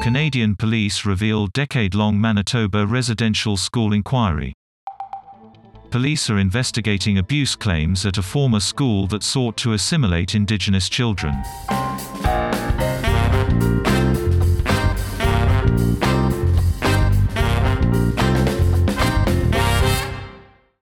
Canadian police reveal decade-long Manitoba residential school inquiry. Police are investigating abuse claims at a former school that sought to assimilate Indigenous children.